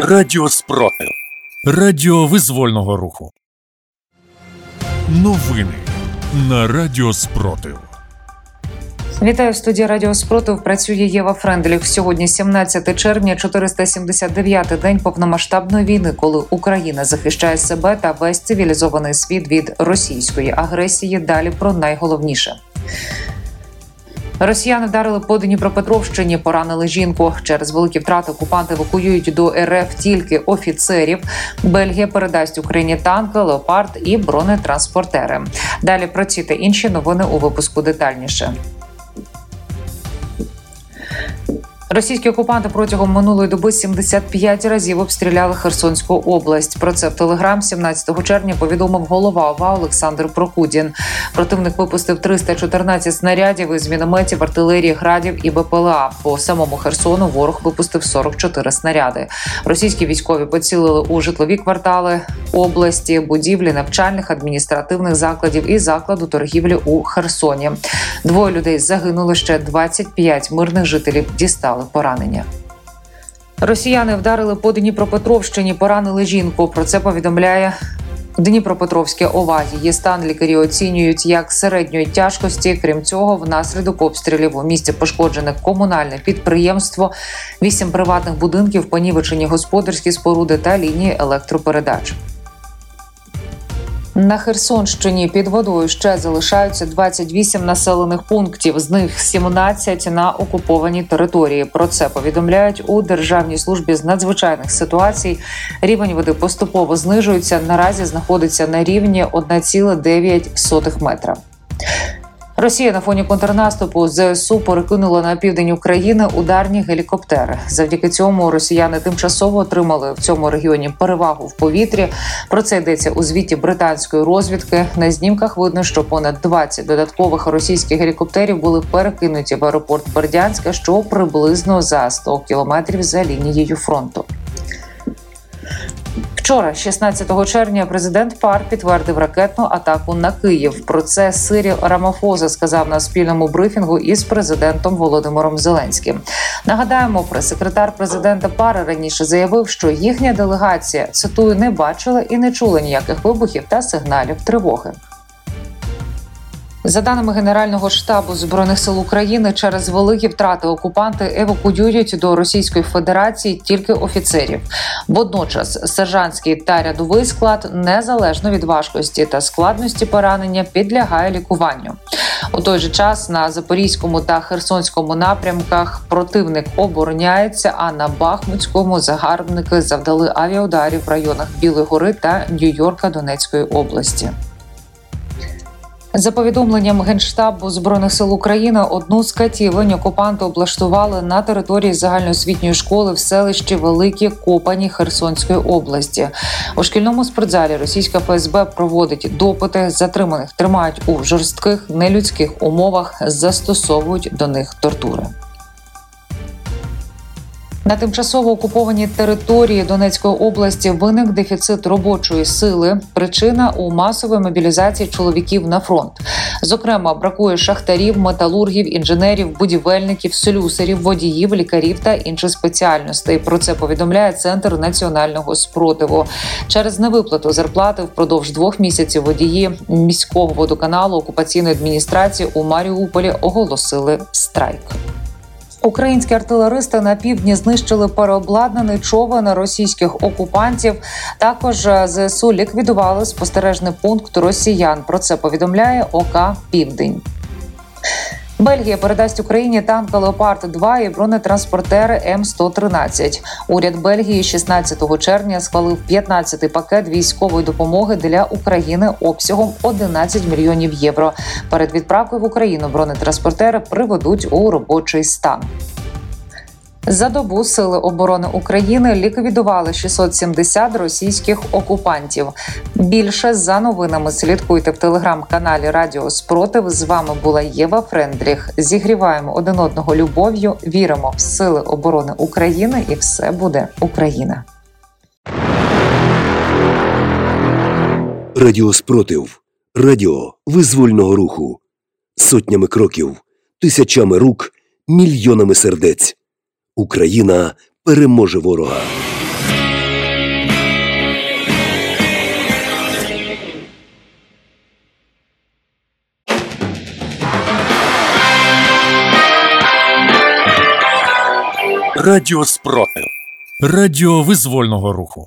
Радіо Спротив. Радіо визвольного руху. Новини на Радіо Спротив. Вітаю в студії Радіо Спротив. Працює Єва Френдліх. Сьогодні 17 червня, 479-й день повномасштабної війни, коли Україна захищає себе та весь цивілізований світ від російської агресії. Далі про найголовніше. Росіяни вдарили по Дніпропетровщині, поранили жінку. Через великі втрати окупанти евакуюють до РФ тільки офіцерів. Бельгія передасть Україні танки, леопард і бронетранспортери. Далі про ці та інші новини у випуску детальніше. Російські окупанти протягом минулої доби 75 разів обстріляли Херсонську область. Про це в Телеграм 17 червня повідомив голова ОВА Олександр Прокудін. Противник випустив 314 снарядів із мінометів, артилерії, градів і БПЛА. По самому Херсону ворог випустив 44 снаряди. Російські військові поцілили у житлові квартали області, будівлі навчальних адміністративних закладів і закладу торгівлі у Херсоні. Двоє людей загинули ще 25 мирних жителів дістали поранення. Росіяни вдарили по Дніпропетровщині, поранили жінку. Про це повідомляє Дніпропетровське ОВА. Її стан лікарі оцінюють як середньої тяжкості. Крім цього, внаслідок обстрілів у місті пошкоджене комунальне підприємство, вісім приватних будинків, понівечені господарські споруди та лінії електропередач. На Херсонщині під водою ще залишаються 28 населених пунктів. З них 17 на окупованій території. Про це повідомляють у Державній службі з надзвичайних ситуацій. Рівень води поступово знижується. Наразі знаходиться на рівні 1,9 метра. Росія на фоні контрнаступу ЗСУ перекинула на південь України ударні гелікоптери. Завдяки цьому росіяни тимчасово отримали в цьому регіоні перевагу в повітрі. Про це йдеться у звіті британської розвідки. На знімках видно, що понад 20 додаткових російських гелікоптерів були перекинуті в аеропорт Бердянська, що приблизно за 100 кілометрів за лінією фронту. Вчора, 16 червня, президент ПАР підтвердив ракетну атаку на Київ. Про це Сирі Рамафоза сказав на спільному брифінгу із президентом Володимиром Зеленським. Нагадаємо, прес-секретар президента ПАР раніше заявив, що їхня делегація цитую не бачила і не чула ніяких вибухів та сигналів тривоги. За даними Генерального штабу збройних сил України, через великі втрати окупанти евакуюють до Російської Федерації тільки офіцерів. Водночас сержантський та рядовий склад незалежно від важкості та складності поранення підлягає лікуванню. У той же час на запорізькому та херсонському напрямках противник обороняється. А на Бахмутському загарбники завдали авіаударів в районах Білої Гори та Нью-Йорка Донецької області. За повідомленням генштабу збройних сил України, одну з катівень окупанти облаштували на території загальноосвітньої школи в селищі Великі Копані Херсонської області. У шкільному спортзалі російська ФСБ проводить допити. Затриманих тримають у жорстких нелюдських умовах, застосовують до них тортури. На тимчасово окупованій території Донецької області виник дефіцит робочої сили. Причина у масовій мобілізації чоловіків на фронт. Зокрема, бракує шахтарів, металургів, інженерів, будівельників, слюсарів, водіїв, лікарів та інших спеціальностей. Про це повідомляє центр національного спротиву. Через невиплату зарплати впродовж двох місяців водії міського водоканалу окупаційної адміністрації у Маріуполі оголосили страйк. Українські артилеристи на півдні знищили переобладнаний човен російських окупантів. Також зсу ліквідували спостережний пункт росіян. Про це повідомляє ОК Південь. Бельгія передасть Україні танк Леопард 2 і бронетранспортери М 113 Уряд Бельгії 16 червня схвалив 15-й пакет військової допомоги для України обсягом 11 мільйонів євро. Перед відправкою в Україну бронетранспортери приведуть у робочий стан. За добу сили оборони України ліквідували 670 російських окупантів. Більше за новинами слідкуйте в телеграм-каналі Радіо Спротив. З вами була Єва Френдріх. Зігріваємо один одного любов'ю. Віримо в сили оборони України, і все буде Україна. Радіо Спротив. Радіо визвольного руху. Сотнями кроків, тисячами рук, мільйонами сердець. Україна переможе ворога. Радіо спротив. Радіо визвольного руху.